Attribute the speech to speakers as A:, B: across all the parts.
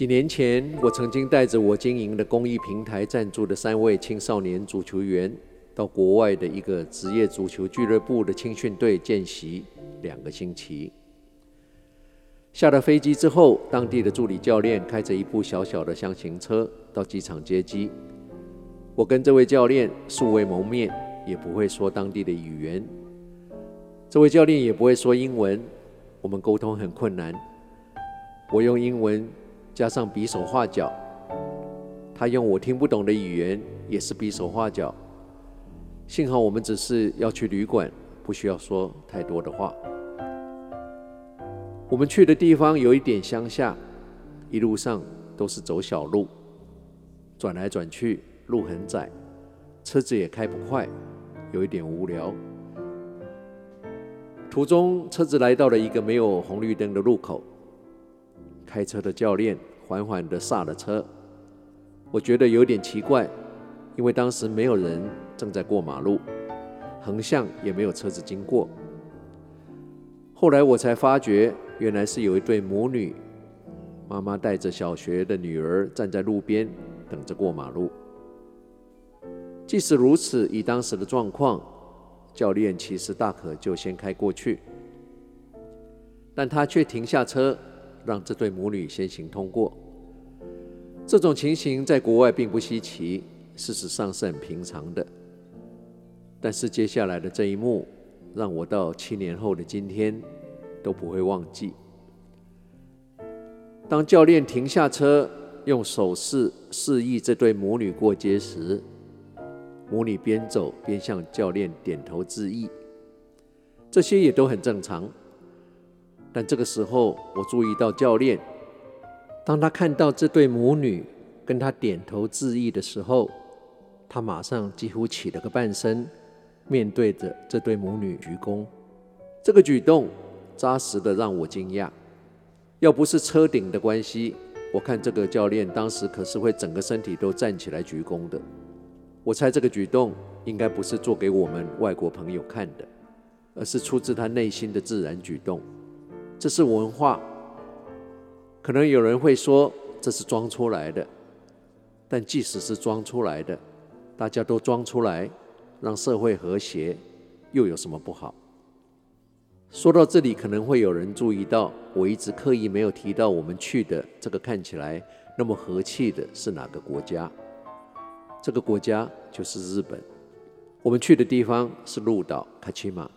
A: 几年前，我曾经带着我经营的公益平台赞助的三位青少年足球员，到国外的一个职业足球俱乐部的青训队见习两个星期。下了飞机之后，当地的助理教练开着一部小小的厢型车到机场接机。我跟这位教练素未谋面，也不会说当地的语言。这位教练也不会说英文，我们沟通很困难。我用英文。加上比手画脚，他用我听不懂的语言，也是比手画脚。幸好我们只是要去旅馆，不需要说太多的话。我们去的地方有一点乡下，一路上都是走小路，转来转去，路很窄，车子也开不快，有一点无聊。途中，车子来到了一个没有红绿灯的路口。开车的教练缓缓地刹了车，我觉得有点奇怪，因为当时没有人正在过马路，横向也没有车子经过。后来我才发觉，原来是有一对母女，妈妈带着小学的女儿站在路边等着过马路。即使如此，以当时的状况，教练其实大可就先开过去，但他却停下车。让这对母女先行通过，这种情形在国外并不稀奇，事实上是很平常的。但是接下来的这一幕，让我到七年后的今天都不会忘记。当教练停下车，用手势示意这对母女过街时，母女边走边向教练点头致意，这些也都很正常。但这个时候，我注意到教练，当他看到这对母女跟他点头致意的时候，他马上几乎起了个半身，面对着这对母女鞠躬。这个举动扎实的让我惊讶。要不是车顶的关系，我看这个教练当时可是会整个身体都站起来鞠躬的。我猜这个举动应该不是做给我们外国朋友看的，而是出自他内心的自然举动。这是文化，可能有人会说这是装出来的，但即使是装出来的，大家都装出来，让社会和谐，又有什么不好？说到这里，可能会有人注意到，我一直刻意没有提到我们去的这个看起来那么和气的是哪个国家？这个国家就是日本。我们去的地方是鹿岛卡奇马。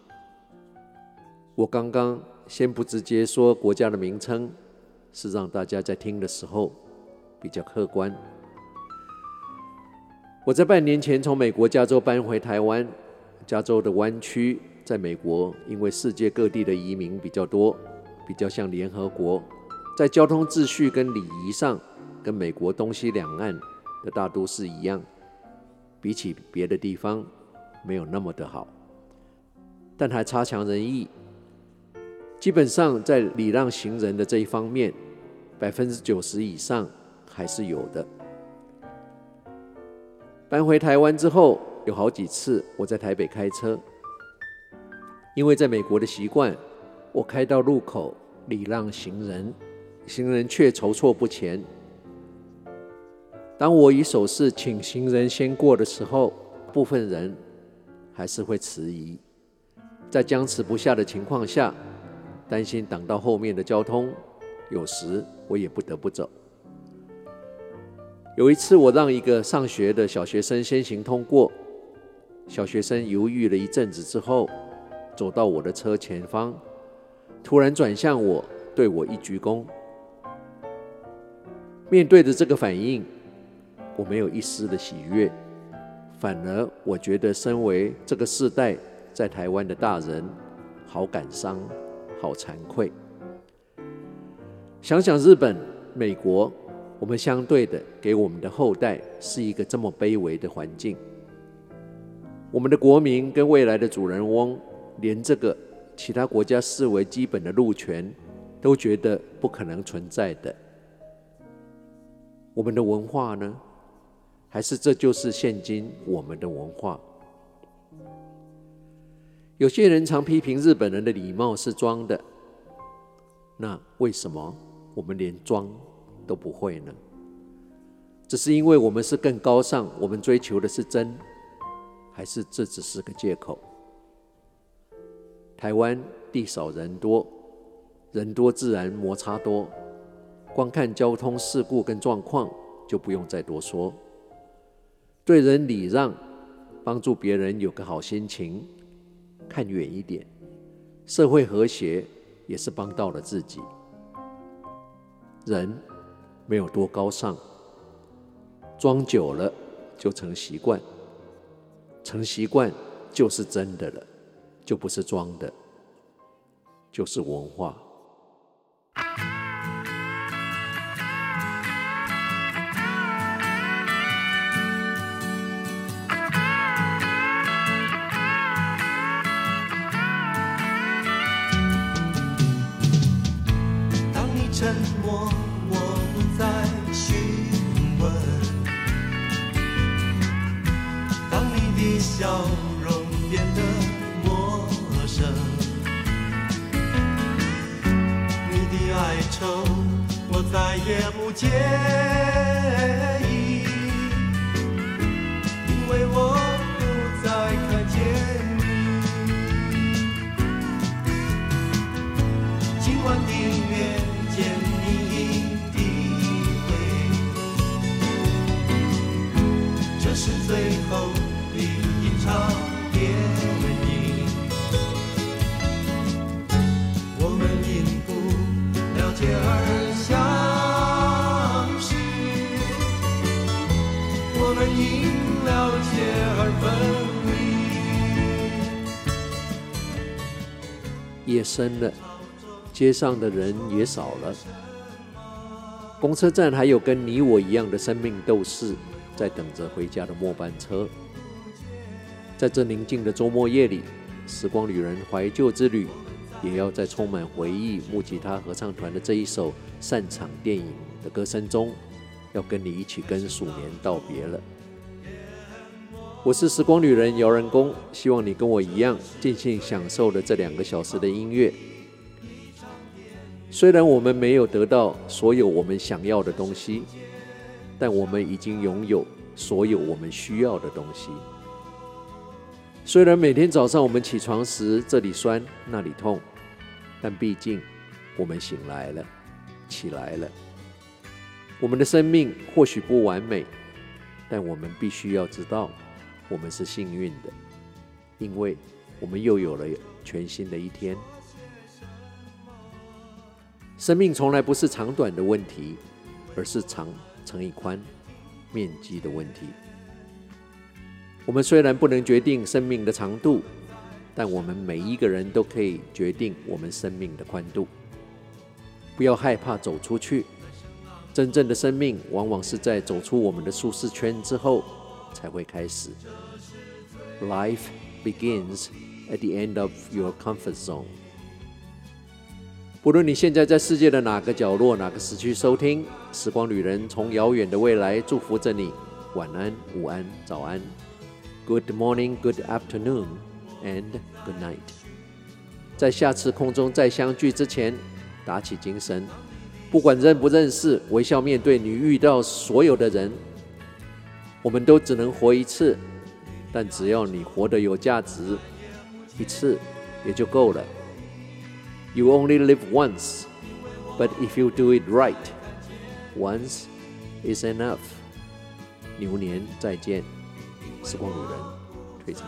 A: 我刚刚。先不直接说国家的名称，是让大家在听的时候比较客观。我在半年前从美国加州搬回台湾，加州的湾区在美国，因为世界各地的移民比较多，比较像联合国，在交通秩序跟礼仪上，跟美国东西两岸的大都市一样，比起别的地方没有那么的好，但还差强人意。基本上，在礼让行人的这一方面，百分之九十以上还是有的。搬回台湾之后，有好几次我在台北开车，因为在美国的习惯，我开到路口礼让行人，行人却踌躇不前。当我以手势请行人先过的时候，部分人还是会迟疑，在僵持不下的情况下。担心挡到后面的交通，有时我也不得不走。有一次，我让一个上学的小学生先行通过，小学生犹豫了一阵子之后，走到我的车前方，突然转向我，对我一鞠躬。面对着这个反应，我没有一丝的喜悦，反而我觉得身为这个世代在台湾的大人，好感伤。好惭愧。想想日本、美国，我们相对的给我们的后代是一个这么卑微的环境。我们的国民跟未来的主人翁，连这个其他国家视为基本的路权，都觉得不可能存在的。我们的文化呢？还是这就是现今我们的文化？有些人常批评日本人的礼貌是装的，那为什么我们连装都不会呢？只是因为我们是更高尚，我们追求的是真，还是这只是个借口？台湾地少人多，人多自然摩擦多，光看交通事故跟状况就不用再多说。对人礼让，帮助别人有个好心情，看远一点，社会和谐也是帮到了自己。人没有多高尚，装久了就成习惯，成习惯就是真的了，就不是装的，就是文化。
B: 我，我不再询问。当你的笑容变得陌生，你的哀愁我再也不见，一场电影。我们因不了解而相识，我们因了解而分离。
A: 夜深了。街上的人也少了，公车站还有跟你我一样的生命斗士在等着回家的末班车。在这宁静的周末夜里，时光旅人怀旧之旅，也要在充满回忆木吉他合唱团的这一首散场电影的歌声中，要跟你一起跟鼠年道别了。我是时光旅人姚仁恭，希望你跟我一样尽兴享受了这两个小时的音乐。虽然我们没有得到所有我们想要的东西，但我们已经拥有所有我们需要的东西。虽然每天早上我们起床时这里酸那里痛，但毕竟我们醒来了，起来了。我们的生命或许不完美，但我们必须要知道，我们是幸运的，因为我们又有了全新的一天。生命从来不是长短的问题，而是长乘以宽面积的问题。我们虽然不能决定生命的长度，但我们每一个人都可以决定我们生命的宽度。不要害怕走出去，真正的生命往往是在走出我们的舒适圈之后才会开始。Life begins at the end of your comfort zone. 不论你现在在世界的哪个角落、哪个时区收听，时光旅人从遥远的未来祝福着你。晚安、午安、早安，Good morning, Good afternoon, and Good night。在下次空中再相聚之前，打起精神，不管认不认识，微笑面对你遇到所有的人。我们都只能活一次，但只要你活得有价值，一次也就够了。You only live once, but if you do it right, once is enough. 牛年再见，时光旅人退场。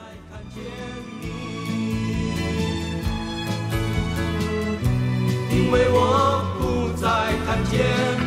B: 因为我不再看见。